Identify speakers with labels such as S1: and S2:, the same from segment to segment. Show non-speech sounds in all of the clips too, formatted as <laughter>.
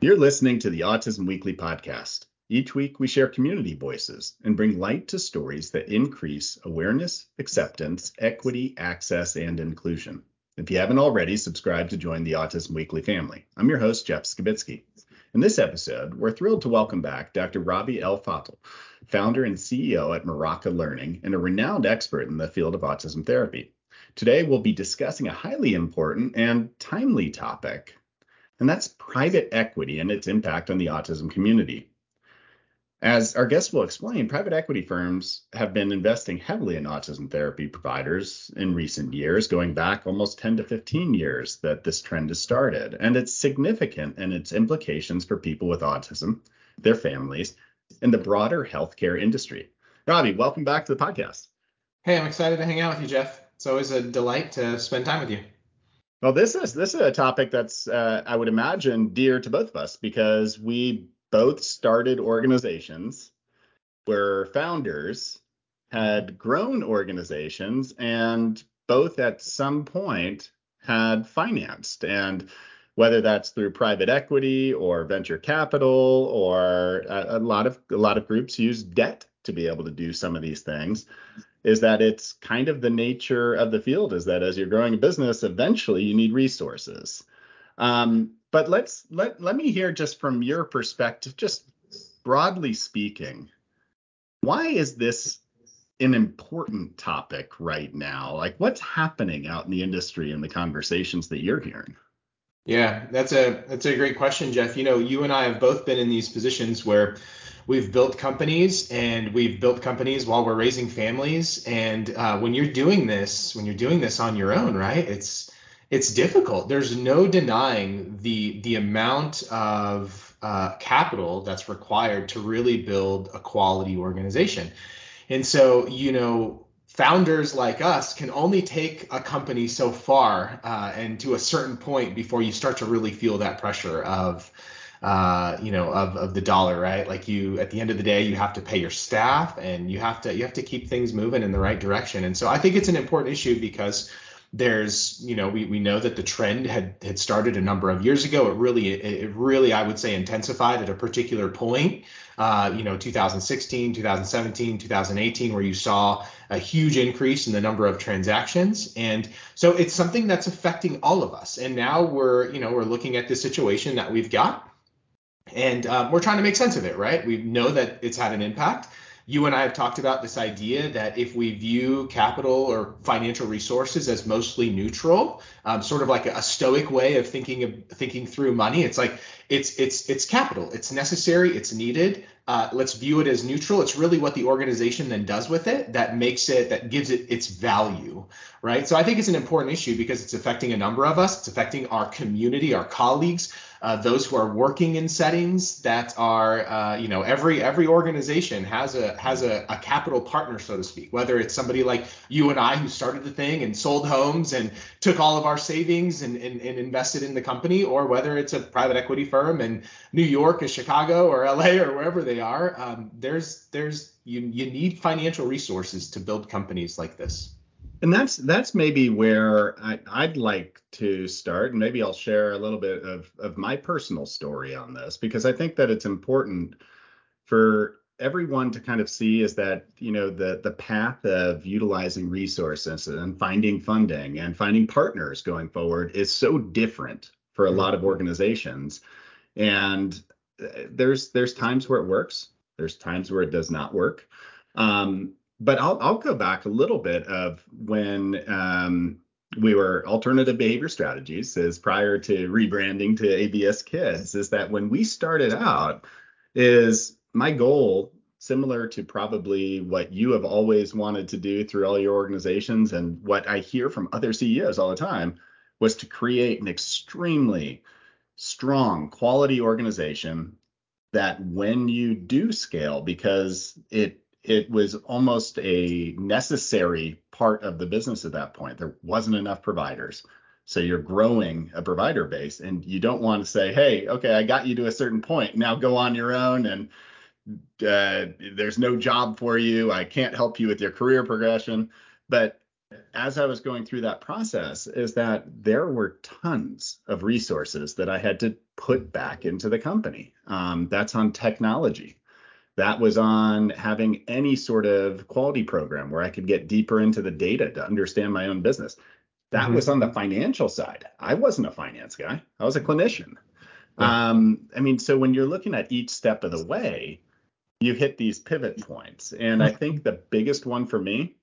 S1: You're listening to the Autism Weekly podcast. Each week, we share community voices and bring light to stories that increase awareness, acceptance, equity, access, and inclusion. If you haven't already, subscribe to join the Autism Weekly family. I'm your host, Jeff Skibitsky. In this episode, we're thrilled to welcome back Dr. Robbie El Fattal, founder and CEO at Maraca Learning and a renowned expert in the field of autism therapy. Today, we'll be discussing a highly important and timely topic and that's private equity and its impact on the autism community. As our guest will explain, private equity firms have been investing heavily in autism therapy providers in recent years, going back almost 10 to 15 years that this trend has started. And it's significant in its implications for people with autism, their families, and the broader healthcare industry. Robbie, welcome back to the podcast.
S2: Hey, I'm excited to hang out with you, Jeff. It's always a delight to spend time with you.
S1: Well, this is this is a topic that's uh, I would imagine dear to both of us because we both started organizations where founders had grown organizations and both at some point had financed and whether that's through private equity or venture capital or a, a lot of a lot of groups use debt to be able to do some of these things is that it's kind of the nature of the field is that as you're growing a business, eventually you need resources. Um, but let's let let me hear just from your perspective, just broadly speaking, why is this an important topic right now? Like what's happening out in the industry and the conversations that you're hearing?
S2: Yeah, that's a that's a great question, Jeff. You know, you and I have both been in these positions where we've built companies and we've built companies while we're raising families. And uh, when you're doing this, when you're doing this on your own, right? It's it's difficult. There's no denying the the amount of uh, capital that's required to really build a quality organization. And so, you know, founders like us can only take a company so far uh, and to a certain point before you start to really feel that pressure of uh, you know, of, of the dollar, right? Like you, at the end of the day, you have to pay your staff and you have to, you have to keep things moving in the right direction. And so I think it's an important issue because there's, you know, we, we know that the trend had, had started a number of years ago. It really, it really, I would say intensified at a particular point, uh, you know, 2016, 2017, 2018, where you saw a huge increase in the number of transactions. And so it's something that's affecting all of us. And now we're, you know, we're looking at the situation that we've got and um, we're trying to make sense of it, right? We know that it's had an impact. You and I have talked about this idea that if we view capital or financial resources as mostly neutral, um, sort of like a, a, stoic way of thinking of thinking through money, it's like it's it's it's capital. It's necessary. It's needed. Uh, let's view it as neutral. It's really what the organization then does with it that makes it that gives it its value, right? So I think it's an important issue because it's affecting a number of us. It's affecting our community, our colleagues, uh, those who are working in settings that are, uh, you know, every every organization has a has a, a, capital partner, so to speak. Whether it's somebody like you and I who started the thing and sold homes and took all of our savings and, and, and invested in the company, or whether it's a private equity firm in New York or Chicago or LA or wherever they are, um, there's there's you you need financial resources to build companies like this
S1: and that's that's maybe where I, would like to start and maybe i'll share a little bit of, of my personal story on this because i think that it's important for everyone to kind of see is that you know the the path of utilizing resources and finding funding and finding partners going forward is so different for a lot of organizations. And uh, there's there's times where it works there's times where it does not work. Um, but I'll I'll go back a little bit of when um, we were alternative behavior strategies is prior to rebranding to ABS Kids is that when we started out is my goal similar to probably what you have always wanted to do through all your organizations and what I hear from other CEOs all the time was to create an extremely strong quality organization that when you do scale because it it was almost a necessary part of the business at that point. There wasn't enough providers. So you're growing a provider base and you don't want to say, hey, okay, I got you to a certain point. Now go on your own and uh, there's no job for you. I can't help you with your career progression. But as I was going through that process is that there were tons of resources that I had to put back into the company. Um, that's on technology. That was on having any sort of quality program where I could get deeper into the data to understand my own business. That mm-hmm. was on the financial side. I wasn't a finance guy, I was a clinician. Yeah. Um, I mean, so when you're looking at each step of the way, you hit these pivot points. And I think the biggest one for me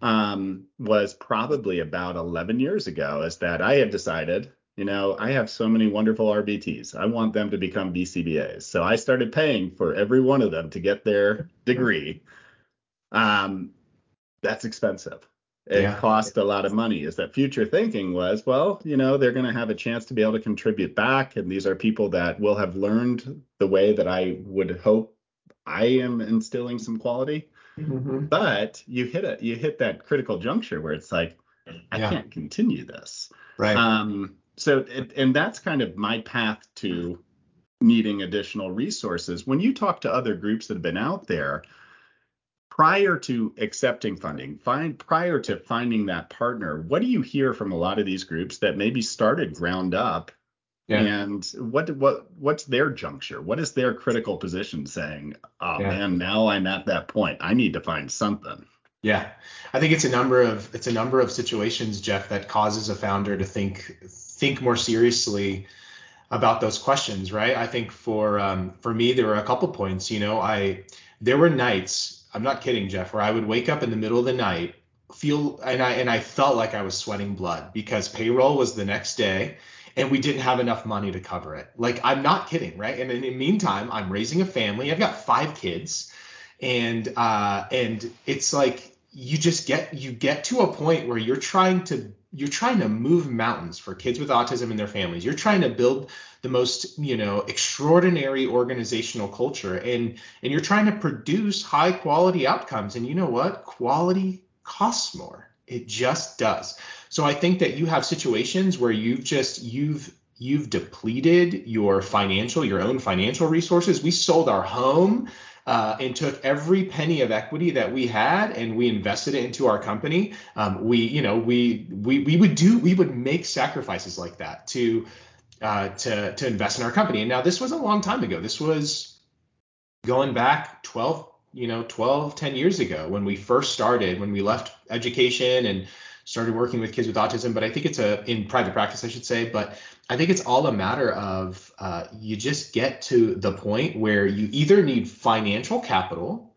S1: um, was probably about 11 years ago, is that I had decided, you know, I have so many wonderful RBTs. I want them to become BCBAs. So I started paying for every one of them to get their <laughs> degree. Um, that's expensive. It yeah. cost a lot of money. Is that future thinking was, well, you know, they're going to have a chance to be able to contribute back. And these are people that will have learned the way that I would hope I am instilling some quality. Mm-hmm. But you hit it, you hit that critical juncture where it's like, I yeah. can't continue this.
S2: Right.
S1: Um, so, it, and that's kind of my path to needing additional resources. When you talk to other groups that have been out there, prior to accepting funding, find prior to finding that partner, what do you hear from a lot of these groups that maybe started ground up yeah. And what what what's their juncture? What is their critical position saying? Oh yeah. man, now I'm at that point. I need to find something.
S2: Yeah, I think it's a number of it's a number of situations, Jeff, that causes a founder to think think more seriously about those questions, right? I think for um, for me, there were a couple points. You know, I there were nights. I'm not kidding, Jeff, where I would wake up in the middle of the night, feel and I and I felt like I was sweating blood because payroll was the next day and we didn't have enough money to cover it. Like I'm not kidding, right? And in the meantime, I'm raising a family. I've got five kids, and uh, and it's like you just get you get to a point where you're trying to you're trying to move mountains for kids with autism and their families. You're trying to build the most you know extraordinary organizational culture and and you're trying to produce high quality outcomes and you know what quality costs more it just does so I think that you have situations where you've just you've you've depleted your financial your own financial resources. We sold our home uh, and took every penny of equity that we had and we invested it into our company. Um, we you know we we we would do we would make sacrifices like that to uh, to to invest in our company. And now this was a long time ago. This was going back 12 you know 12 10 years ago when we first started when we left education and started working with kids with autism, but I think it's a in private practice, I should say. But I think it's all a matter of uh, you just get to the point where you either need financial capital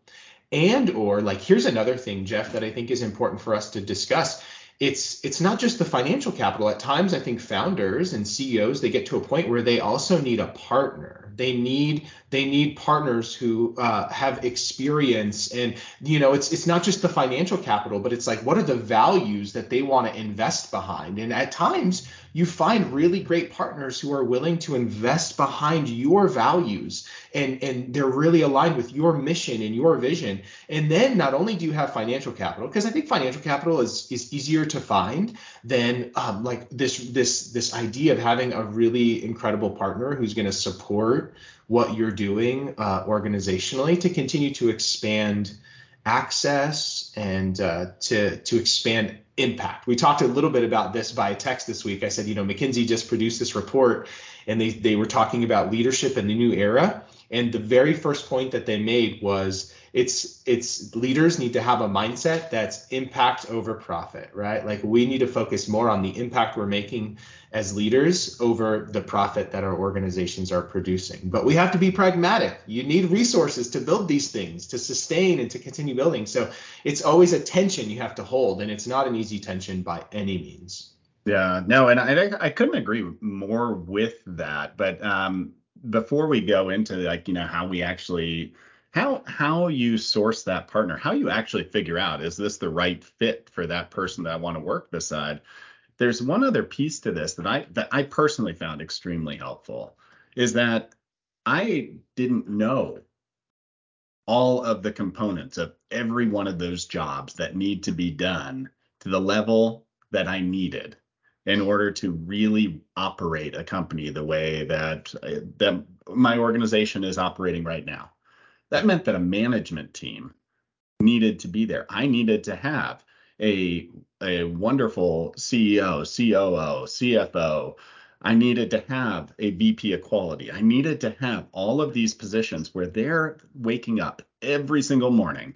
S2: and or like here's another thing, Jeff, that I think is important for us to discuss it's it's not just the financial capital. At times i think founders and ceos they get to a point where they also need a partner. They need they need partners who uh, have experience and you know it's it's not just the financial capital but it's like what are the values that they want to invest behind? And at times you find really great partners who are willing to invest behind your values and and they're really aligned with your mission and your vision. And then not only do you have financial capital because i think financial capital is is easier to find than um, like this this this idea of having a really incredible partner who's going to support what you're doing uh, organizationally to continue to expand access and uh, to to expand impact. We talked a little bit about this by text this week. I said, you know, McKinsey just produced this report and they they were talking about leadership in the new era. And the very first point that they made was it's it's leaders need to have a mindset that's impact over profit, right? Like we need to focus more on the impact we're making as leaders over the profit that our organizations are producing. But we have to be pragmatic. You need resources to build these things, to sustain and to continue building. So it's always a tension you have to hold, and it's not an easy tension by any means.
S1: Yeah, no, and I I couldn't agree more with that. But um, before we go into like you know how we actually how how you source that partner, how you actually figure out is this the right fit for that person that I want to work beside. There's one other piece to this that I that I personally found extremely helpful is that I didn't know all of the components of every one of those jobs that need to be done to the level that I needed in order to really operate a company the way that that my organization is operating right now. That meant that a management team needed to be there. I needed to have a a wonderful CEO, COO, CFO. I needed to have a VP of quality. I needed to have all of these positions where they're waking up every single morning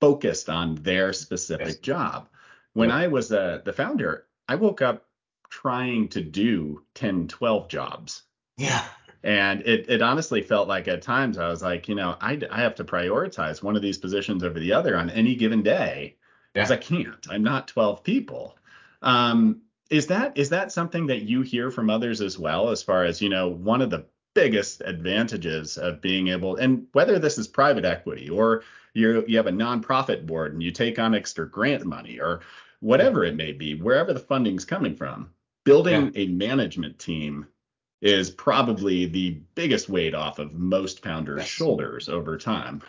S1: focused on their specific yes. job. When I was uh, the founder, I woke up trying to do 10, 12 jobs.
S2: Yeah.
S1: And it, it honestly felt like at times I was like, you know, I, I have to prioritize one of these positions over the other on any given day because yeah. I can't. I'm not 12 people. Um, is that is that something that you hear from others as well as far as you know one of the biggest advantages of being able and whether this is private equity or you you have a nonprofit board and you take on extra grant money or whatever it may be wherever the funding's coming from building yeah. a management team is probably the biggest weight off of most pounders' yes. shoulders over time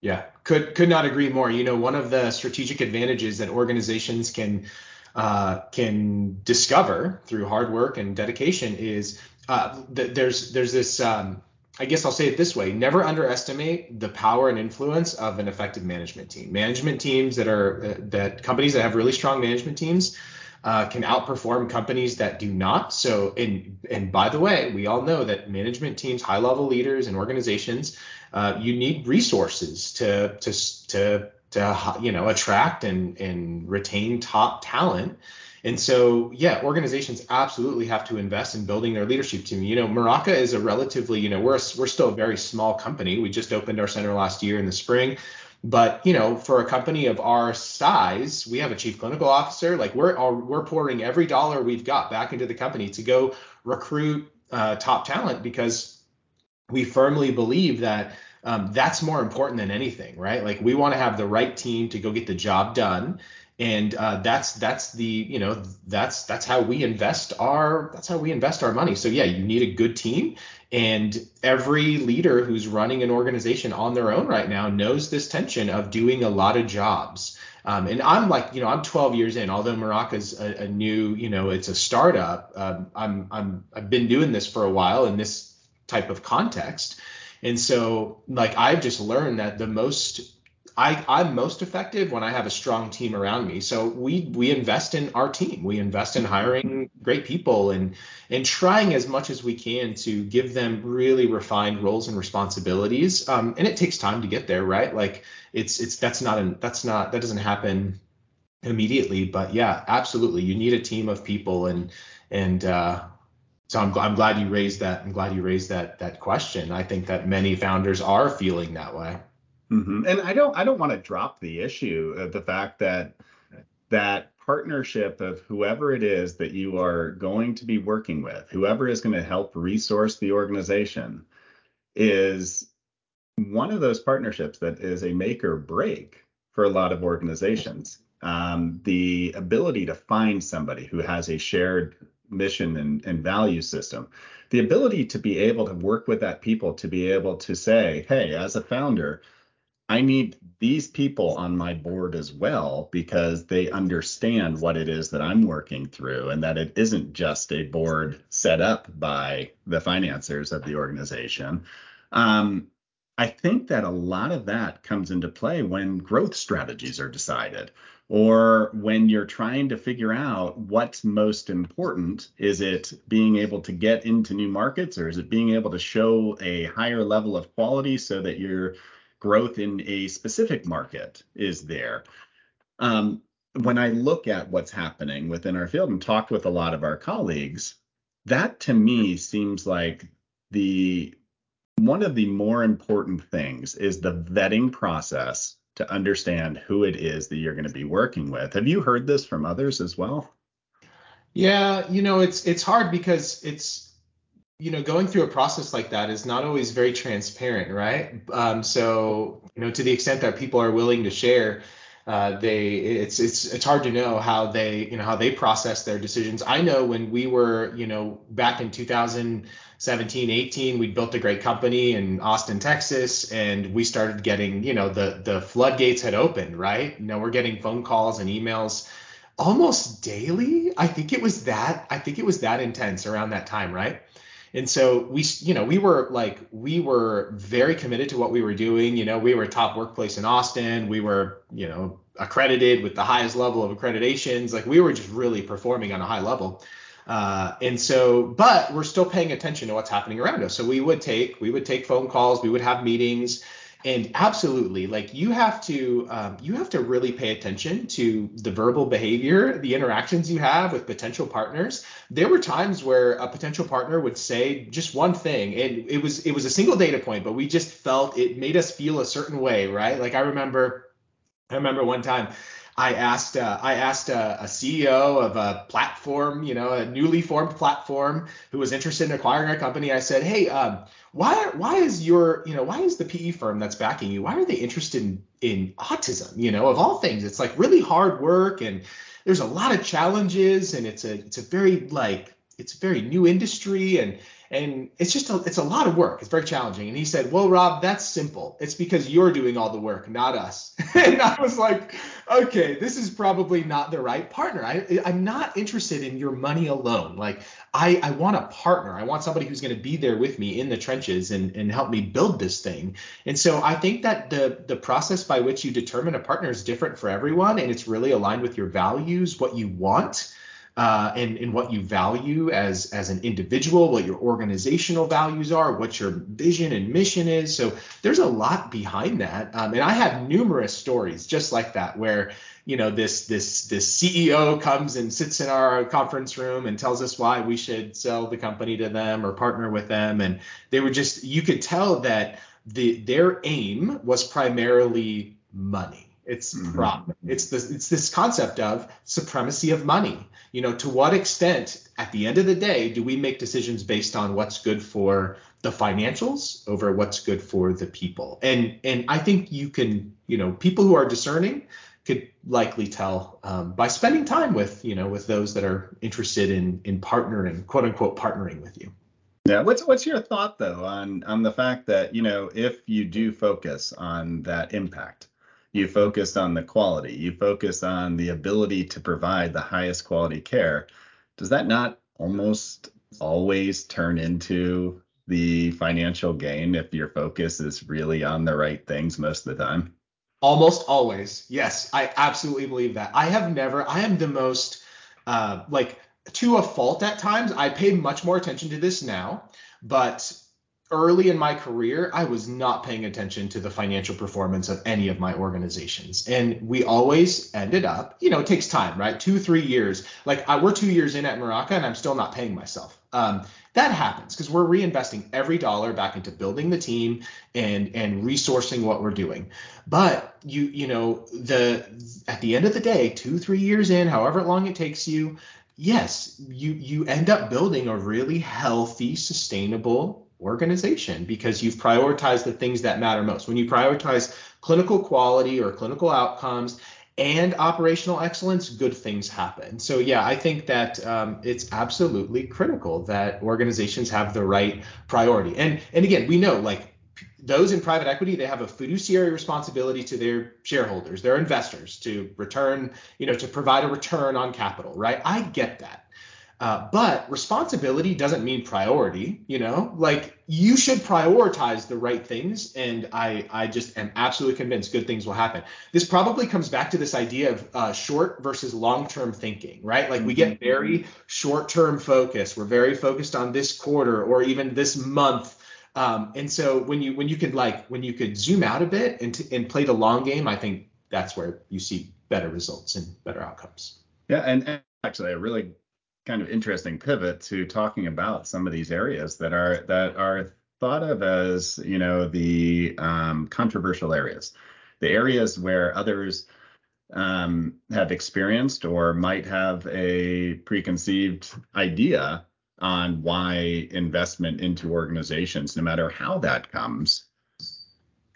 S2: yeah could could not agree more you know one of the strategic advantages that organizations can uh, can discover through hard work and dedication is uh, th- there's there's this um, I guess I'll say it this way: never underestimate the power and influence of an effective management team. Management teams that are uh, that companies that have really strong management teams uh, can outperform companies that do not. So, and and by the way, we all know that management teams, high level leaders, and organizations, uh, you need resources to to to to you know attract and and retain top talent. And so, yeah, organizations absolutely have to invest in building their leadership team. You know, Maraca is a relatively, you know, we're a, we're still a very small company. We just opened our center last year in the spring, but you know, for a company of our size, we have a chief clinical officer. Like we're we're pouring every dollar we've got back into the company to go recruit uh, top talent because we firmly believe that um, that's more important than anything, right? Like we want to have the right team to go get the job done, and uh, that's that's the you know that's that's how we invest our that's how we invest our money. So yeah, you need a good team, and every leader who's running an organization on their own right now knows this tension of doing a lot of jobs. Um, and I'm like, you know, I'm 12 years in. Although Maraca's a, a new, you know, it's a startup. Um, I'm I'm I've been doing this for a while in this type of context. And so, like, I've just learned that the most I, I'm most effective when I have a strong team around me. So we we invest in our team. We invest in hiring great people and and trying as much as we can to give them really refined roles and responsibilities. Um, and it takes time to get there, right? Like it's it's that's not an that's not that doesn't happen immediately. But yeah, absolutely, you need a team of people and and uh, so I'm, I'm glad you raised that. I'm glad you raised that that question. I think that many founders are feeling that way.
S1: Mm-hmm. And I don't I don't want to drop the issue of the fact that that partnership of whoever it is that you are going to be working with, whoever is going to help resource the organization, is one of those partnerships that is a make or break for a lot of organizations. Um, the ability to find somebody who has a shared mission and, and value system the ability to be able to work with that people to be able to say hey as a founder i need these people on my board as well because they understand what it is that i'm working through and that it isn't just a board set up by the financiers of the organization um, I think that a lot of that comes into play when growth strategies are decided or when you're trying to figure out what's most important. Is it being able to get into new markets or is it being able to show a higher level of quality so that your growth in a specific market is there? Um, when I look at what's happening within our field and talked with a lot of our colleagues, that to me seems like the one of the more important things is the vetting process to understand who it is that you're going to be working with. Have you heard this from others as well?
S2: Yeah, you know, it's it's hard because it's you know going through a process like that is not always very transparent, right? Um, so you know, to the extent that people are willing to share, uh, they it's it's it's hard to know how they you know how they process their decisions. I know when we were you know back in 2017 18, we built a great company in Austin, Texas, and we started getting, you know, the the floodgates had opened, right? You know, we're getting phone calls and emails almost daily. I think it was that. I think it was that intense around that time, right? And so we, you know, we were like, we were very committed to what we were doing. You know, we were top workplace in Austin. We were, you know, accredited with the highest level of accreditations. Like we were just really performing on a high level. Uh, and so, but we're still paying attention to what's happening around us. So we would take we would take phone calls, we would have meetings, and absolutely, like you have to um, you have to really pay attention to the verbal behavior, the interactions you have with potential partners. There were times where a potential partner would say just one thing, and it was it was a single data point, but we just felt it made us feel a certain way, right? Like I remember I remember one time I asked uh, I asked a, a, CEO of a platform, you know, a newly formed platform who was interested in acquiring our company. I said, hey, um, why why is your you know why is the PE firm that's backing you why are they interested in in autism? You know, of all things, it's like really hard work and there's a lot of challenges and it's a it's a very like it's a very new industry and and it's just a, it's a lot of work. It's very challenging. And he said, "Well, Rob, that's simple. It's because you're doing all the work, not us." <laughs> and I was like, "Okay, this is probably not the right partner. I, I'm not interested in your money alone. Like, I, I want a partner. I want somebody who's going to be there with me in the trenches and, and help me build this thing. And so I think that the the process by which you determine a partner is different for everyone, and it's really aligned with your values, what you want uh, and, and what you value as, as an individual, what your organizational values are, what your vision and mission is. So there's a lot behind that. Um, and I have numerous stories just like that where you know this this this CEO comes and sits in our conference room and tells us why we should sell the company to them or partner with them and they were just you could tell that the their aim was primarily money it's mm-hmm. profit. It's this it's this concept of supremacy of money. You know, to what extent at the end of the day do we make decisions based on what's good for the financials over what's good for the people? And and I think you can, you know, people who are discerning could likely tell um, by spending time with, you know, with those that are interested in in partnering, quote unquote, partnering with you.
S1: Yeah, what's what's your thought though on on the fact that you know if you do focus on that impact, you focus on the quality, you focus on the ability to provide the highest quality care. Does that not almost always turn into the financial gain if your focus is really on the right things most of the time?
S2: Almost always. Yes, I absolutely believe that. I have never, I am the most, uh, like, to a fault at times. I pay much more attention to this now, but early in my career, I was not paying attention to the financial performance of any of my organizations. And we always ended up, you know, it takes time, right? Two, three years. Like I, we're two years in at Maraca and I'm still not paying myself. Um, that happens because we're reinvesting every dollar back into building the team and and resourcing what we're doing. But you you know the at the end of the day, two three years in, however long it takes you, yes, you you end up building a really healthy, sustainable organization because you've prioritized the things that matter most. When you prioritize clinical quality or clinical outcomes and operational excellence, good things happen. So yeah, I think that um, it's absolutely critical that organizations have the right priority. And and again, we know like those in private equity, they have a fiduciary responsibility to their shareholders, their investors, to return, you know, to provide a return on capital, right? I get that. Uh, but responsibility doesn't mean priority, you know, like you should prioritize the right things. And I, I just am absolutely convinced good things will happen. This probably comes back to this idea of uh, short versus long term thinking, right? Like we get mm-hmm. very short term focus. We're very focused on this quarter or even this month. Um, and so when you when you could like when you could zoom out a bit and, t- and play the long game, I think that's where you see better results and better outcomes.
S1: Yeah, and, and actually, I really kind of interesting pivot to talking about some of these areas that are that are thought of as you know the um, controversial areas, the areas where others um, have experienced or might have a preconceived idea on why investment into organizations, no matter how that comes,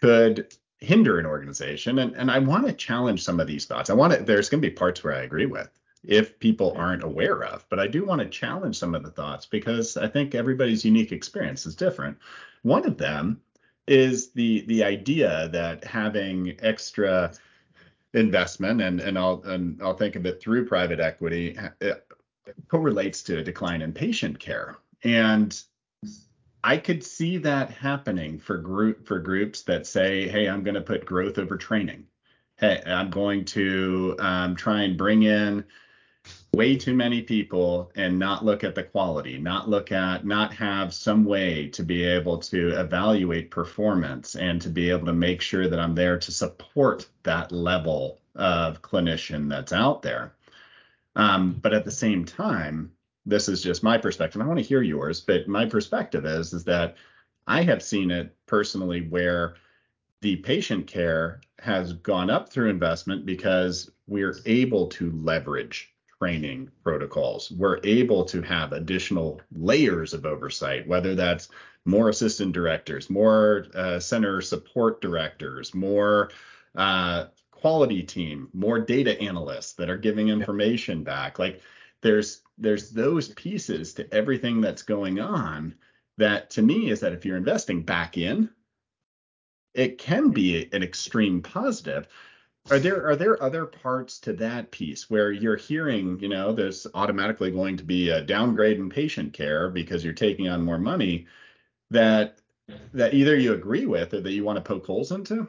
S1: could hinder an organization. And, and I want to challenge some of these thoughts. I want to, there's going to be parts where I agree with if people aren't aware of. But I do want to challenge some of the thoughts because I think everybody's unique experience is different. One of them is the the idea that having extra investment and and I'll and I'll think of it through private equity it correlates to a decline in patient care. And I could see that happening for group for groups that say, "Hey, I'm going to put growth over training." hey, I'm going to um, try and bring in way too many people and not look at the quality, not look at, not have some way to be able to evaluate performance and to be able to make sure that I'm there to support that level of clinician that's out there. Um, but at the same time, this is just my perspective. I want to hear yours, but my perspective is is that I have seen it personally where the patient care has gone up through investment because we're able to leverage training protocols. We're able to have additional layers of oversight, whether that's more assistant directors, more uh, center support directors, more uh, quality team, more data analysts that are giving information back. Like there's there's those pieces to everything that's going on that to me is that if you're investing back in, it can be an extreme positive are there are there other parts to that piece where you're hearing, you know, there's automatically going to be a downgrade in patient care because you're taking on more money that that either you agree with or that you want to poke holes into?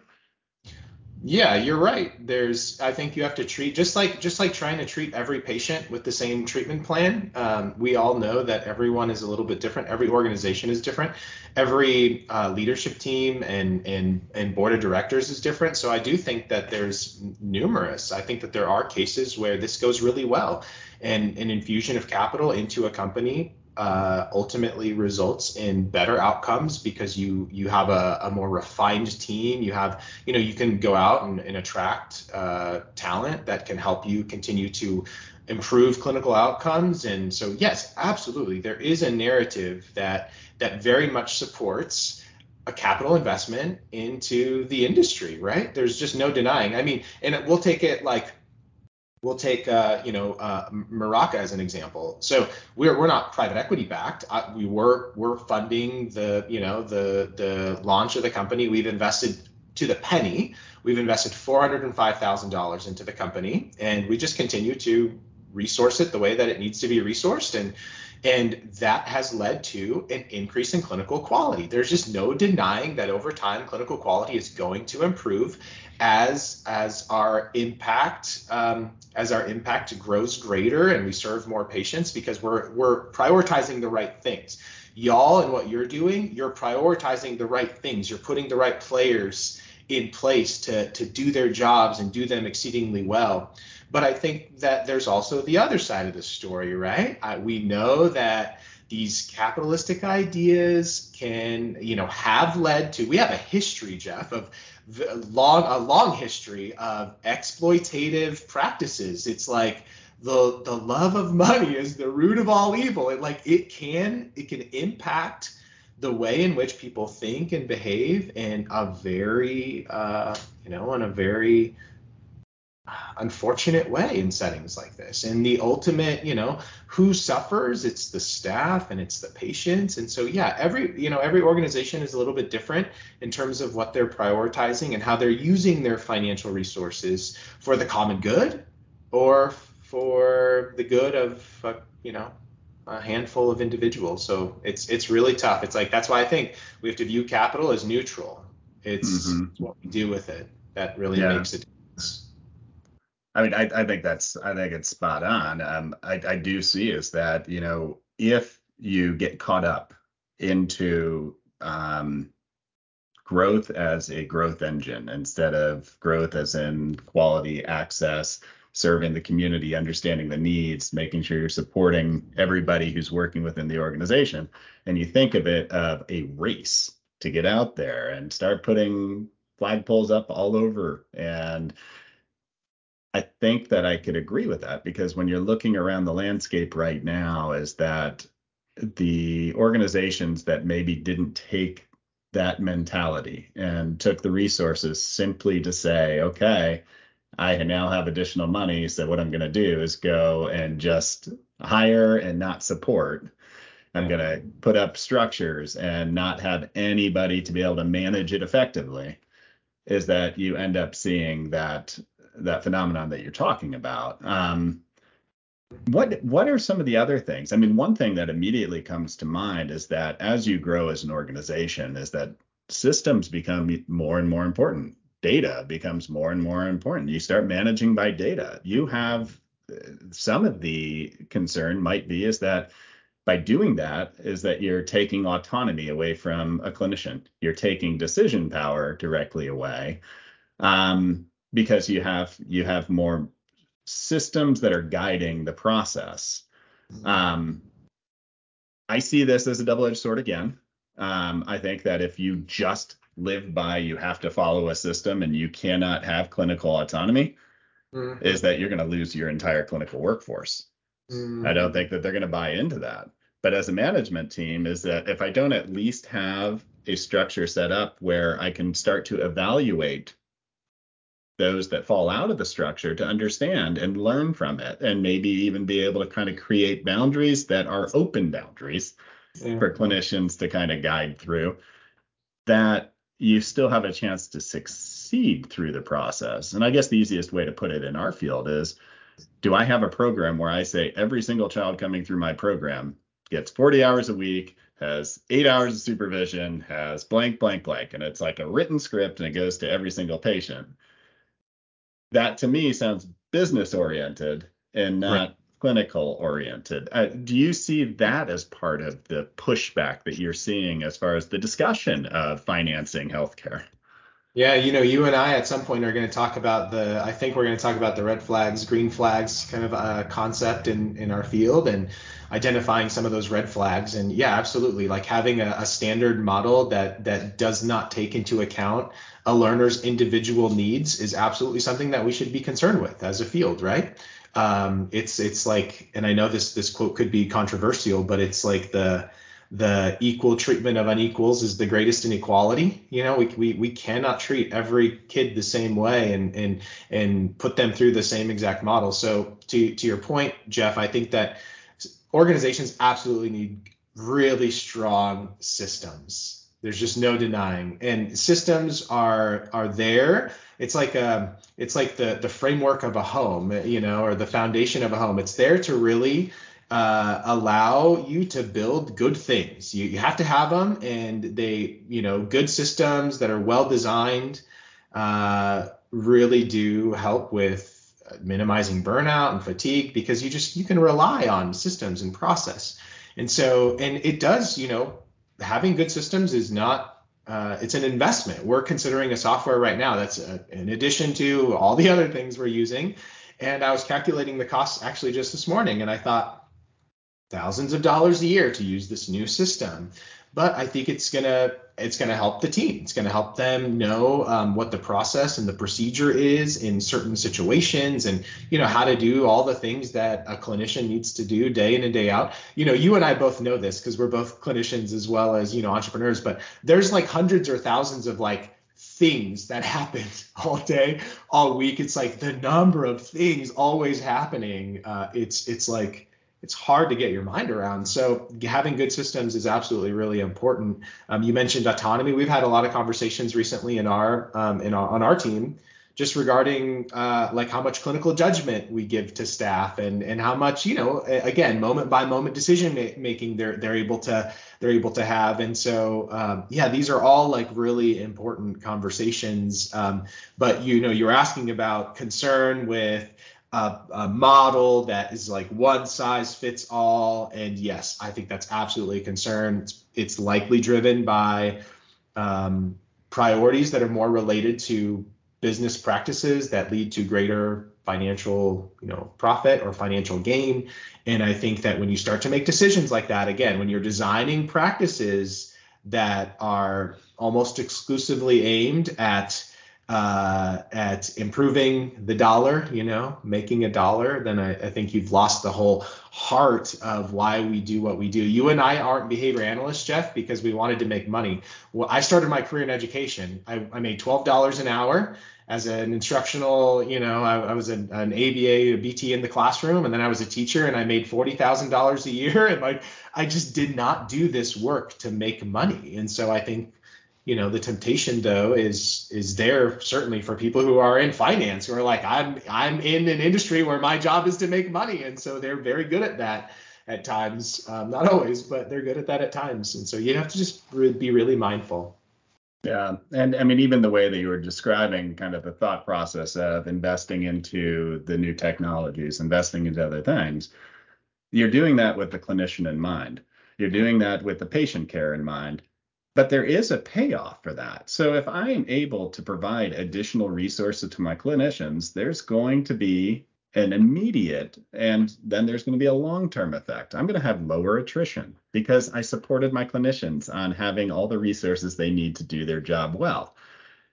S2: Yeah, you're right. There's, I think you have to treat just like just like trying to treat every patient with the same treatment plan. Um, we all know that everyone is a little bit different. Every organization is different. Every uh, leadership team and and and board of directors is different. So I do think that there's numerous. I think that there are cases where this goes really well, and an infusion of capital into a company uh, ultimately results in better outcomes because you you have a, a, more refined team. You have you know you can go out and, and attract uh, talent that can help you continue to improve clinical outcomes. And so yes, absolutely, there is a narrative that that very much supports a capital investment into the industry, right? There's just no denying. I mean, and we'll take it like We'll take, uh, you know, uh, Maraca as an example. So we're, we're not private equity backed. I, we were we're funding the, you know, the the launch of the company. We've invested to the penny. We've invested four hundred and five thousand dollars into the company, and we just continue to resource it the way that it needs to be resourced. And and that has led to an increase in clinical quality. There's just no denying that over time, clinical quality is going to improve as as our impact um, as our impact grows greater and we serve more patients because we're we're prioritizing the right things. Y'all and what you're doing, you're prioritizing the right things. You're putting the right players in place to to do their jobs and do them exceedingly well. But I think that there's also the other side of the story, right? I, we know that these capitalistic ideas can, you know, have led to. We have a history, Jeff, of long a long history of exploitative practices. It's like the the love of money is the root of all evil. It like it can it can impact the way in which people think and behave in a very uh, you know in a very unfortunate way in settings like this. And the ultimate, you know, who suffers? It's the staff and it's the patients. And so yeah, every you know every organization is a little bit different in terms of what they're prioritizing and how they're using their financial resources for the common good or for the good of uh, you know a handful of individuals. So it's it's really tough. It's like that's why I think we have to view capital as neutral. It's, mm-hmm. what we do with it that really yeah. makes it
S1: I mean, I, I think that's I think it's spot on. Um, I, I do see is that you know if you get caught up into um, growth as a growth engine instead of growth as in quality access, serving the community, understanding the needs, making sure you're supporting everybody who's working within the organization, and you think of it of a race to get out there and start putting flagpoles up all over. And I think that I could agree with that because when you're looking around the landscape right now, is that the organizations that maybe didn't take that mentality and took the resources simply to say, okay, I now have additional money. So what I'm going to do is go and just hire and not support. I'm going to put up structures and not have anybody to be able to manage it effectively. Is that you end up seeing that that phenomenon that you're talking about. Um, what what are some of the other things? I mean, one thing that immediately comes to mind is that as you grow as an organization, is that systems become more and more important. Data becomes more and more important. You start managing by data. You have some of the concern might be is that by doing that is that you're taking autonomy away from a clinician. You're taking decision power directly away um, because you have you have more systems that are guiding the process. Um, I see this as a double-edged sword again. Um, I think that if you just live by you have to follow a system and you cannot have clinical autonomy, mm-hmm. is that you're going to lose your entire clinical workforce. Mm-hmm. I don't think that they're going to buy into that. But as a management team, is that if I don't at least have a structure set up where I can start to evaluate those that fall out of the structure to understand and learn from it, and maybe even be able to kind of create boundaries that are open boundaries yeah. for clinicians to kind of guide through, that you still have a chance to succeed through the process. And I guess the easiest way to put it in our field is do I have a program where I say every single child coming through my program gets 40 hours a week, has eight hours of supervision, has blank, blank, blank, and it's like a written script and it goes to every single patient. That to me sounds business oriented and not right. Clinical oriented. Uh, do you see that as part of the pushback that you're seeing as far as the discussion of financing healthcare?
S2: Yeah, you know, you and I at some point are going to talk about the. I think we're going to talk about the red flags, green flags kind of uh, concept in in our field and identifying some of those red flags. And yeah, absolutely, like having a, a standard model that that does not take into account a learner's individual needs is absolutely something that we should be concerned with as a field, right? Um, it's it's like, and I know this this quote could be controversial, but it's like the the equal treatment of unequals is the greatest inequality. You know, we, we, we cannot treat every kid the same way and, and, and put them through the same exact model. So to, to your point, Jeff, I think that organizations absolutely need really strong systems. There's just no denying. And systems are, are there. It's like a, um, it's like the, the framework of a home, you know, or the foundation of a home. It's there to really uh, allow you to build good things. You, you have to have them, and they, you know, good systems that are well designed uh, really do help with minimizing burnout and fatigue because you just you can rely on systems and process. And so, and it does, you know, having good systems is not uh, it's an investment. We're considering a software right now that's a, in addition to all the other things we're using. And I was calculating the costs actually just this morning, and I thought, thousands of dollars a year to use this new system but I think it's gonna it's gonna help the team. It's gonna help them know um, what the process and the procedure is in certain situations, and you know how to do all the things that a clinician needs to do day in and day out. You know, you and I both know this because we're both clinicians as well as you know entrepreneurs. But there's like hundreds or thousands of like things that <laughs> happen all day, all week. It's like the number of things always happening. Uh, it's it's like it's hard to get your mind around. So having good systems is absolutely really important. Um, you mentioned autonomy. We've had a lot of conversations recently in our um, in our, on our team just regarding uh, like how much clinical judgment we give to staff and and how much you know again moment by moment decision making they're they're able to they're able to have and so um, yeah these are all like really important conversations um, but you know you're asking about concern with a, a, model that is like one size fits all. And yes, I think that's absolutely a concern. It's, it's likely driven by um, priorities that are more related to business practices that lead to greater financial, you know, profit or financial gain. And I think that when you start to make decisions like that, again, when you're designing practices that are almost exclusively aimed at uh, at improving the dollar, you know, making a dollar, then I, I, think you've lost the whole heart of why we do what we do. You and I aren't behavior analysts, Jeff, because we wanted to make money. Well, I started my career in education. I, I made $12 an hour as an instructional, you know, I, I was an, an, ABA, a BT in the classroom, and then I was a teacher and I made $40,000 a year. <laughs> And like, I just did not do this work to make money. And so I think you know the temptation though is is there certainly for people who are in finance who are like i'm i'm in an industry where my job is to make money and so they're very good at that at times um, not always but they're good at that at times and so you have to just be really mindful
S1: Yeah. And I mean, even the way that you were describing kind of the thought process of investing into the new technologies, investing into other things, you're doing that with the clinician in mind. You're doing that with the patient care in mind. But there is a payoff for that. So if I am able to provide additional resources to my clinicians, there's going to be an immediate and then there's going to be a long-term effect. I'm going to have lower attrition because I supported my clinicians on having all the resources they need to do their job well.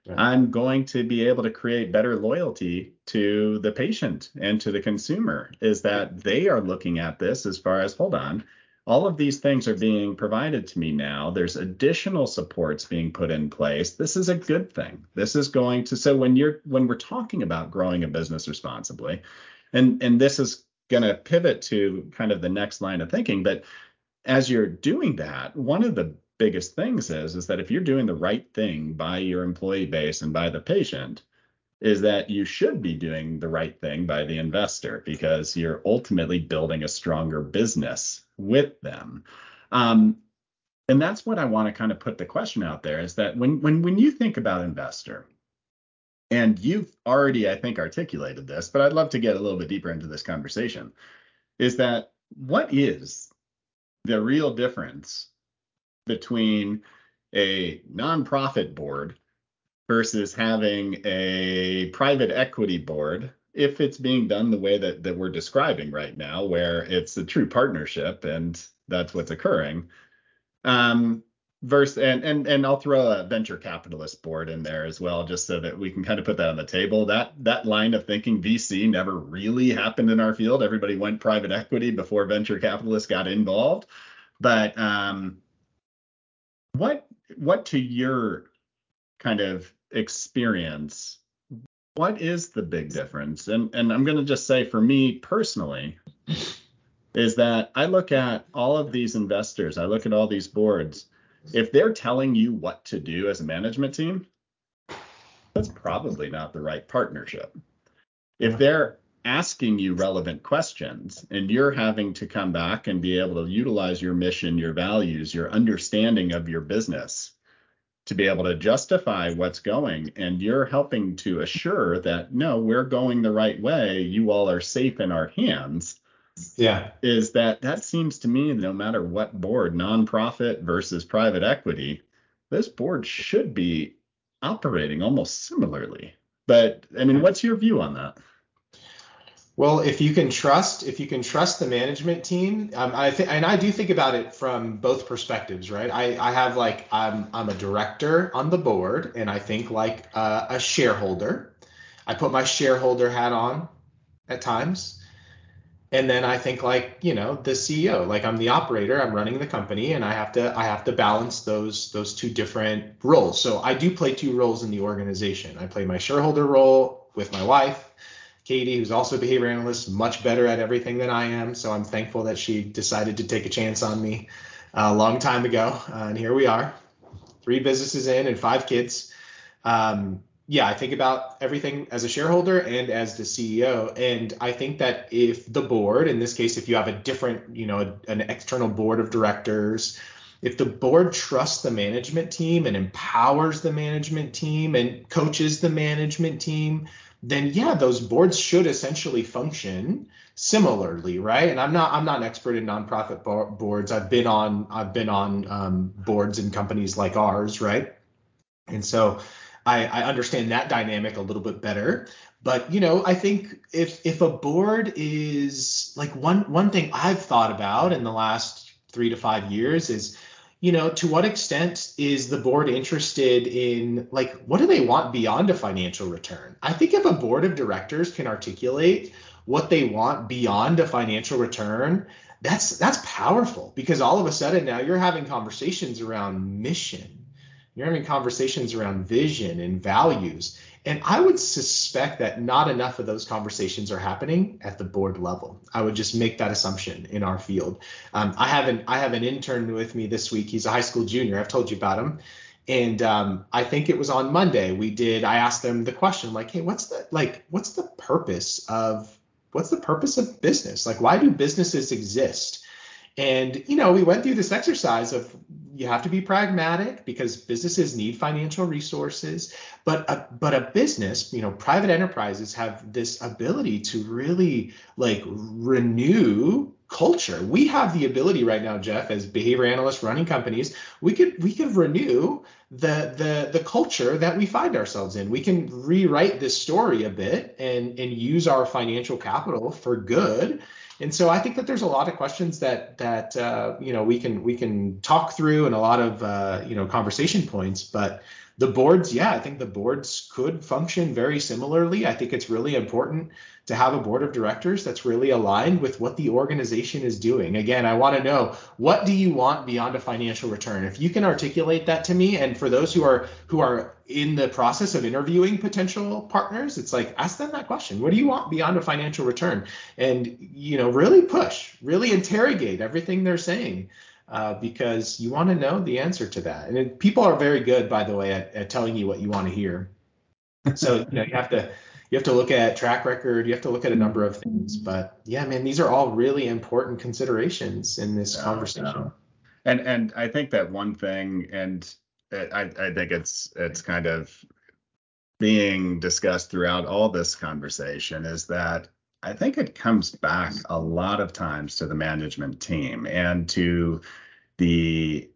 S1: Right. I'm going to be able to create better loyalty to the patient and to the consumer is that they are looking at this as far as hold on, all of these things are being provided to me now. There's additional supports being put in place. This is a good thing. This is going to so when you're when we're talking about growing a business responsibly, and and this is going to pivot to kind of the next line of thinking, but as you're doing that, one of the biggest things is is that if you're doing the right thing by your employee base and by the patient, is that you should be doing the right thing by the investor because you're ultimately building a stronger business with them. Um, and that's what I want to kind of put the question out there is that when when when you think about investor, and you've already, I think, articulated this, but I'd love to get a little bit deeper into this conversation, is that what is the real difference between a nonprofit board versus having a private equity board if it's being done the way that, that we're describing right now, where it's a true partnership and that's what's occurring. Um, versus and and and I'll throw a venture capitalist board in there as well, just so that we can kind of put that on the table. That that line of thinking VC never really happened in our field. Everybody went private equity before venture capitalists got involved. But um, what what to your kind of experience, what is the big difference? And and I'm going to just say for me personally is that I look at all of these investors, I look at all these boards. If they're telling you what to do as a management team, that's probably not the right partnership. If they're asking you relevant questions and you're having to come back and be able to utilize your mission, your values, your understanding of your business to be able to justify what's going. And you're helping to assure that no we're going the right way. You all are safe in our hands.
S2: Yeah.
S1: Is that that seems to me no matter what board nonprofit versus private equity this board should be operating almost similarly. But i mean what's your view on that
S2: well, if you can trust, if you can trust the management team, um, I and I do think about it from both perspectives, right? I, I have like I'm I'm a director on the board, and I think like uh, a shareholder. I put my shareholder hat on at times, and then I think like you know the CEO, like I'm the operator, I'm running the company, and I have to I have to balance those those two different roles. So I do play two roles in the organization. I play my shareholder role with my wife Katie, who's also a behavior analyst, much better at everything than I am. So I'm thankful that she decided to take a chance on me a long time ago. Uh, and here we are, three businesses in and five kids. Um, yeah, I think about everything as a shareholder and as the CEO. And I think that if the board, in this case, if you have a different, you know, an external board of directors, if the board trusts the management team and empowers the management team and coaches the management team, then yeah, those boards should essentially function similarly, right? And I'm not I'm not an expert in nonprofit boards. I've been on I've been on um, boards in companies like ours, right? And so I, I understand that dynamic a little bit better. But you know, I think if if a board is like one one thing I've thought about in the last three to five years is you know, to what extent is the board interested in like what do they want beyond a financial return? I think if a board of directors can articulate what they want beyond a financial return, that's that's powerful because all of a sudden now you're having conversations around mission. You're having conversations around vision and values. And I would suspect that not enough of those conversations are happening at the board level. I would just make that assumption in our field. Um, I have an I have an intern with me this week. He's a high school junior. I've told you about him. And um, I think it was on Monday we did. I asked them the question like, hey, what's the like what's the purpose of what's the purpose of business? Like, why do businesses exist? And you know, we went through this exercise of you have to be pragmatic because businesses need financial resources. But a, but a business, you know, private enterprises have this ability to really like renew culture. We have the ability right now, Jeff, as behavior analysts running companies, we could we could renew the the the culture that we find ourselves in. We can rewrite this story a bit and and use our financial capital for good. And so I think that there's a lot of questions that that uh, you know we can we can talk through and a lot of uh, you know conversation points, but the boards, yeah, I think the boards could function very similarly. I think it's really important to have a board of directors that's really aligned with what the organization is doing. Again, I want to know what do you want beyond a financial return? If you can articulate that to me, and for those who are who are in the process of interviewing potential partners, it's like ask them that question. What do you want beyond a financial return? And you know, really push, really interrogate everything they're saying uh, because you want to know the answer to that. And it, people are very good, by the way, at, at telling you what you want to hear. So you know you have to you have to look at track record. You have to look at a number of things. But yeah, man, these are all really important considerations in this conversation.
S1: And and I think that one thing, and I I think it's it's kind of being discussed throughout all this conversation is that I think it comes back a lot of times to the management team and to the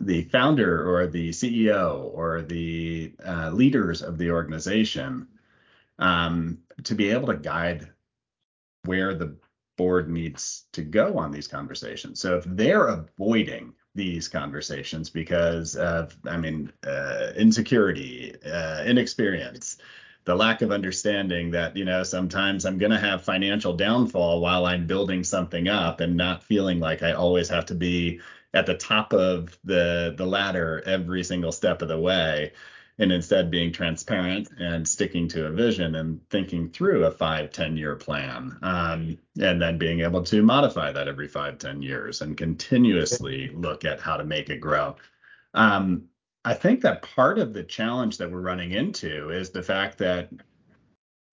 S1: the founder or the CEO or the uh, leaders of the organization um, to be able to guide where the board needs to go on these conversations. So if they're avoiding these conversations because of, I mean, uh, insecurity, uh, inexperience, the lack of understanding that you know sometimes i'm going to have financial downfall while i'm building something up and not feeling like i always have to be at the top of the the ladder every single step of the way and instead being transparent and sticking to a vision and thinking through a five ten year plan um, and then being able to modify that every five ten years and continuously look at how to make it grow. Um, I think that part of the challenge that we're running into is the fact that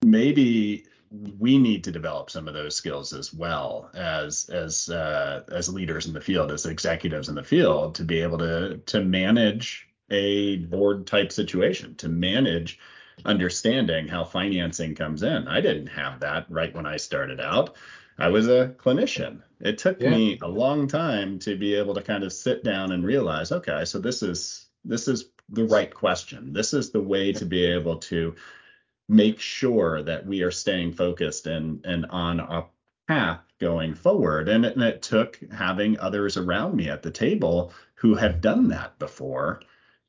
S1: maybe we need to develop some of those skills as well as as uh, as leaders in the field, as executives in the field, to be able to to manage a board type situation, to manage understanding how financing comes in. I didn't have that right when I started out. I was a clinician. It took yeah. me a long time to be able to kind of sit down and realize, okay, so this is this is the right question. This is the way to be able to make sure that we are staying focused and and on a path going forward. And it, and it took having others around me at the table who have done that before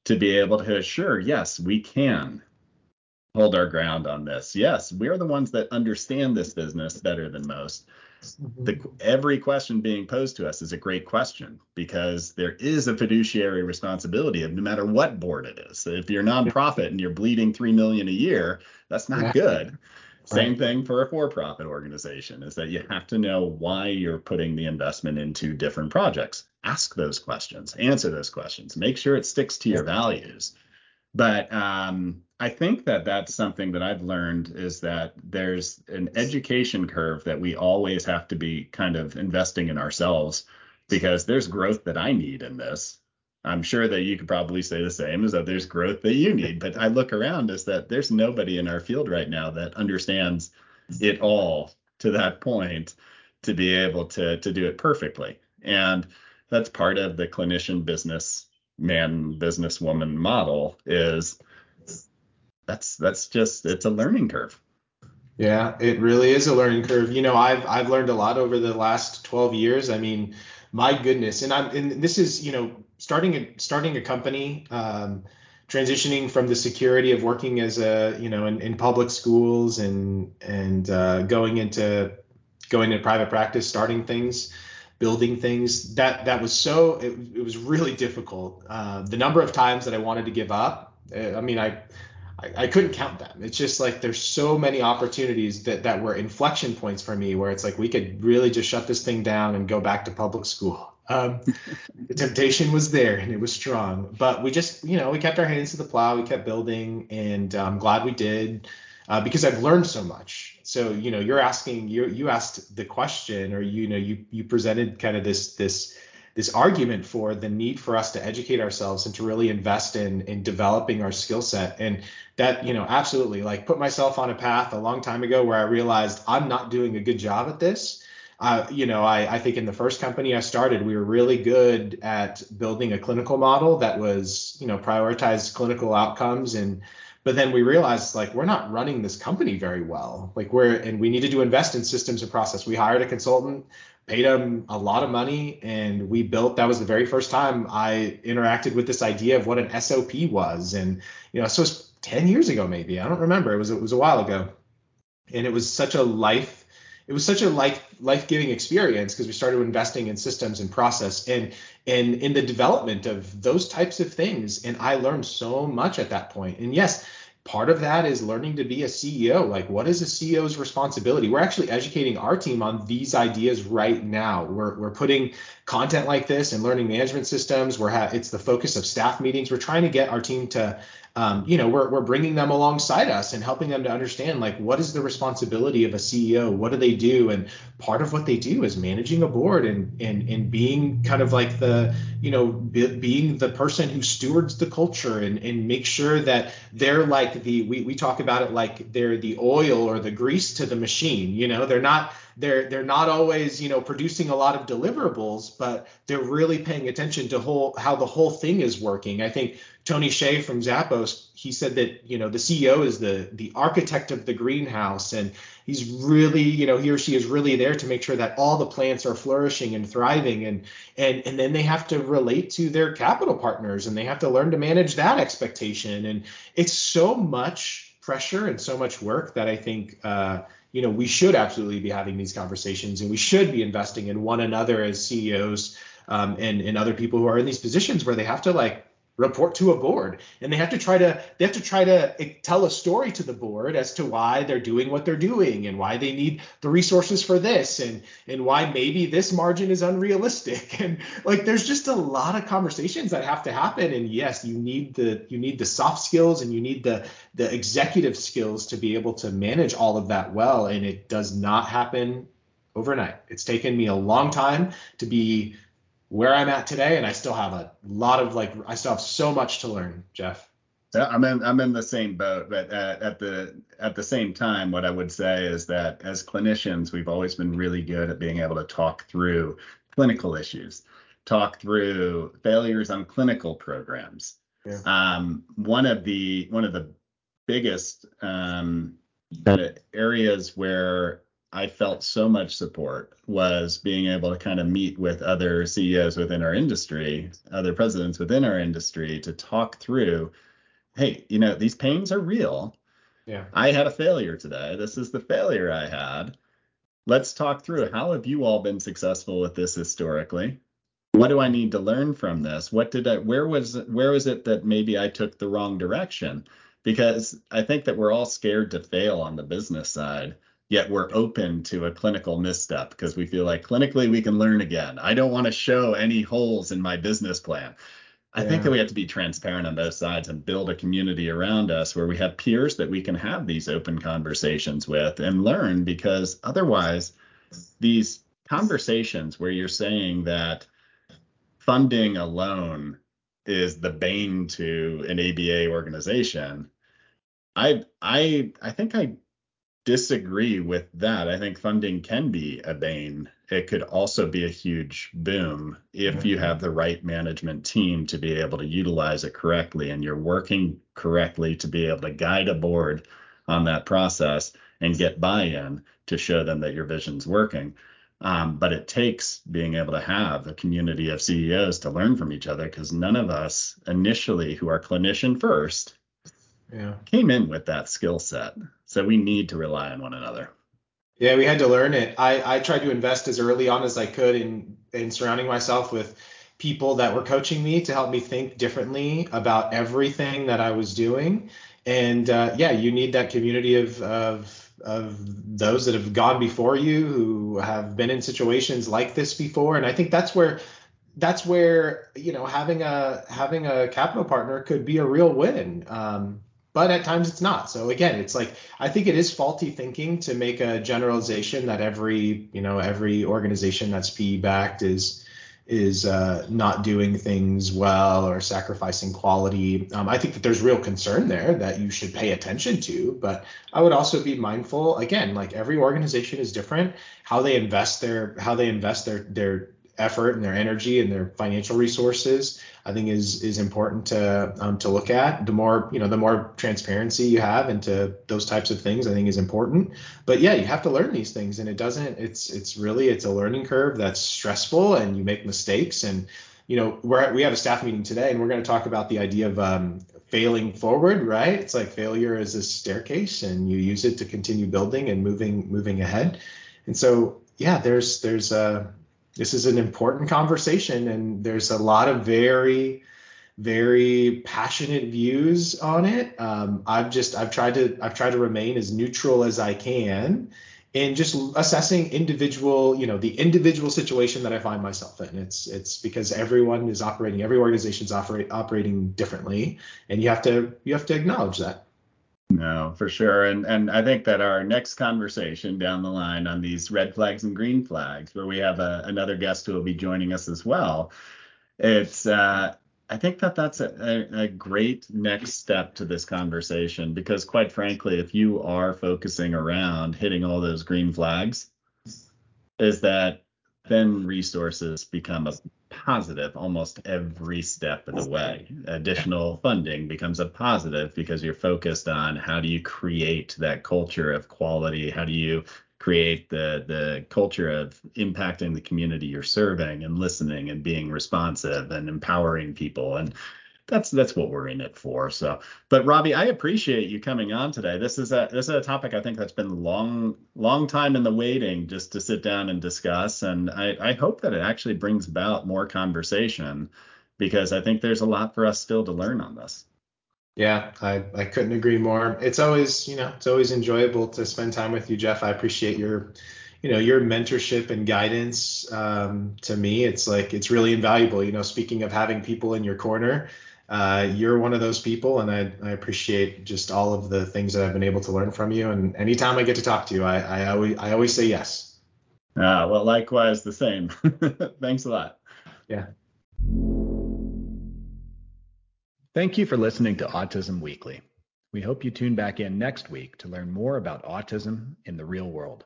S1: to be able to assure, yes, we can hold our ground on this. Yes, we're the ones that understand this business better than most. Mm-hmm. The, every question being posed to us is a great question because there is a fiduciary responsibility of no matter what board it is. If you're nonprofit and you're bleeding three million a year, that's not yeah. good. Same thing for a for-profit organization is that you have to know why you're putting the investment into different projects. Ask those questions, answer those questions, make sure it sticks to your values. But um, I think that that's something that I've learned is that there's an education curve that we always have to be kind of investing in ourselves because there's growth that I need in this. I'm sure that you could probably say the same is that there's growth that you need, but I look around is that there's nobody in our field right now that understands it all to that point to be able to to do it perfectly. And that's part of the clinician business man business woman model is that's that's just it's a learning curve.
S2: Yeah, it really is a learning curve. You know, I've I've learned a lot over the last 12 years. I mean, my goodness, and I'm and this is you know starting a starting a company, um, transitioning from the security of working as a you know in, in public schools and and uh, going into going into private practice, starting things building things that that was so it, it was really difficult. Uh, the number of times that i wanted to give up uh, i mean I, I, I couldn't count them. It's just like there's so many opportunities that that were inflection points for me where it's like we could really just shut this thing down and go back to public school um, the temptation was there and it was strong but we just you know we kept our hands to the plow we kept building and i'm glad we did uh, because I've learned so much. So you know, you're asking you you asked the question, or you know, you you presented kind of this this this argument for the need for us to educate ourselves and to really invest in in developing our skill set and that you know absolutely like put myself on a path a long time ago where i realized i'm not doing a good job at this uh, you know I, I think in the first company i started we were really good at building a clinical model that was you know prioritized clinical outcomes. And but then we realized like we're not running this company very well. Like we're and we needed to invest in systems and process. We hired a consultant paid him a lot of money and we built that was the very first time i interacted with this idea of what an sop was. And you know so it's 10 years ago maybe. I don't remember. It was it was a while ago. And it was such a life it was such a life life-giving experience because we started investing in systems and process and and in the development of those types of things and i learned so much at that point and yes part of that is learning to be a CEO. Like, what is a CEO's responsibility? We're actually educating our team on these ideas right now. We're, we're putting content like this and learning management systems. We're ha- it's the focus of staff meetings. We're trying to get our team to um, you know, we're, we're bringing them alongside us and helping them to understand like what is the responsibility of a CEO? What do they do? And part of what they do is managing a board and and and being kind of like the you know be, being the person who stewards the culture and and make sure that they're like the we we talk about it like they're the oil or the grease to the machine. You know, they're not they're they're not always you know producing a lot of deliverables but they're really paying attention to whole how the whole thing is working i think Tony Hsieh from Zappos, he said that you know the CEO is the the architect of the greenhouse, and he's really you know he or she is really there to make sure that all the plants are flourishing and thriving, and and and then they have to relate to their capital partners, and they have to learn to manage that expectation, and it's so much pressure and so much work that I think. Uh, you know, we should absolutely be having these conversations and we should be investing in one another as CEOs um, and, and other people who are in these positions where they have to like report to a board. And they have to try to they have to try to tell a story to the board as to why they're doing what they're doing and why they need the resources for this and and why maybe this margin is unrealistic. <laughs> And like there's just a lot of conversations that have to happen. And yes you need the you need the soft skills and you need the the executive skills to be able to manage all of that well. And it does not happen overnight. It's taken me a long time to be where I'm at today, and I still have a lot of like I still have so much to learn, Jeff.
S1: I'm in I'm in the same boat, but at, at the at the same time, what I would say is that as clinicians, we've always been really good at being able to talk through clinical issues, talk through failures on clinical programs. Yeah. Um, one of the one of the biggest um, areas where I felt so much support was being able to kind of meet with other CEOs within our industry, other presidents within our industry to talk through, hey, you know, these pains are real. Yeah. I had a failure today. This is the failure I had. Let's talk through how have you all been successful with this historically? What do I need to learn from this? What did I where was where was it that maybe I took the wrong direction? Because I think that we're all scared to fail on the business side yet we're open to a clinical misstep because we feel like clinically we can learn again. I don't want to show any holes in my business plan. I yeah. think that we have to be transparent on both sides and build a community around us where we have peers that we can have these open conversations with and learn because otherwise these conversations where you're saying that funding alone is the bane to an ABA organization I I I think I disagree with that. I think funding can be a bane. It could also be a huge boom if you have the right management team to be able to utilize it correctly and you're working correctly to be able to guide a board on that process and get buy-in to show them that your vision's working. Um, but it takes being able to have a community of CEOs to learn from each other because none of us initially who are clinician first yeah. came in with that skill set. So we need to rely on one another.
S2: Yeah, we had to learn it. I, I tried to invest as early on as I could in in surrounding myself with people that were coaching me to help me think differently about everything that I was doing. And uh, yeah, you need that community of, of of those that have gone before you who have been in situations like this before. And I think that's where that's where you know having a having a capital partner could be a real win. Um, but at times it's not. So again, it's like I think it is faulty thinking to make a generalization that every you know every organization that's PE backed is is uh, not doing things well or sacrificing quality. Um, I think that there's real concern there that you should pay attention to. But I would also be mindful. Again, like every organization is different. How they invest their how they invest their their effort and their energy and their financial resources, I think is is important to um, to look at. The more you know, the more transparency you have into those types of things, I think is important. But yeah, you have to learn these things, and it doesn't. It's it's really it's a learning curve that's stressful, and you make mistakes. And you know, we're we have a staff meeting today, and we're going to talk about the idea of um, failing forward. Right? It's like failure is a staircase, and you use it to continue building and moving moving ahead. And so yeah, there's there's a this is an important conversation, and there's a lot of very very passionate views on it. Um, I've just I've tried to I've tried to remain as neutral as I can in just assessing individual you know the individual situation that I find myself in. It's it's because everyone is operating every organization is operate, operating differently, and you have to you have to acknowledge that.
S1: No, for sure. And and I think that our next conversation down the line on these red flags and green flags, where we have a, another guest who will be joining us as well, it's uh, I think that that's a, a, great next step to this conversation because, quite frankly, if you are focusing around hitting all those green flags, is that then resources become a positive almost every step of the way. Additional funding becomes a positive because you're focused on how do you create that culture of quality? How do you create the the culture of impacting the community you're serving and listening and being responsive and empowering people and that's that's what we're in it for. So, but Robbie, I appreciate you coming on today. This is a this is a topic I think that's been long long time in the waiting just to sit down and discuss, and I, I hope that it actually brings about more conversation because I think there's a lot for us still to learn on this.
S2: Yeah, I, I couldn't agree more. It's always, you know, it's always enjoyable to spend time with you, Jeff. I appreciate your, you know, your mentorship and guidance um, to me. It's like it's really invaluable. You know, speaking of having people in your corner, uh, you're one of those people, and I, I, appreciate just all of the things that I've been able to learn from you. And anytime I get to talk to you, I, I always I always say yes.
S1: Ah, well, likewise, the same. <laughs> Thanks a lot.
S2: Yeah.
S3: Thank you for listening to Autism Weekly. We hope you tune back in next week to learn more about autism in the real world.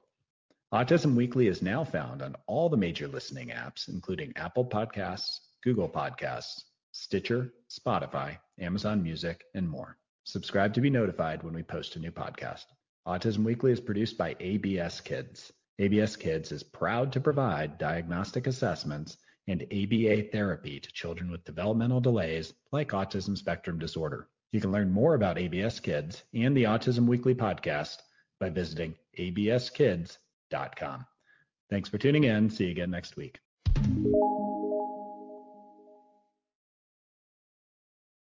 S3: Autism Weekly is now found on all the major listening apps, including Apple Podcasts, Google Podcasts, Stitcher, Spotify, Amazon Music, and more. Subscribe to be notified when we post a new podcast. Autism Weekly is produced by ABS Kids. ABS Kids is proud to provide diagnostic assessments and ABA therapy to children with developmental delays like autism spectrum disorder. You can learn more about ABS Kids and the Autism Weekly podcast by visiting abskids.com. Thanks for tuning in. See you again next week.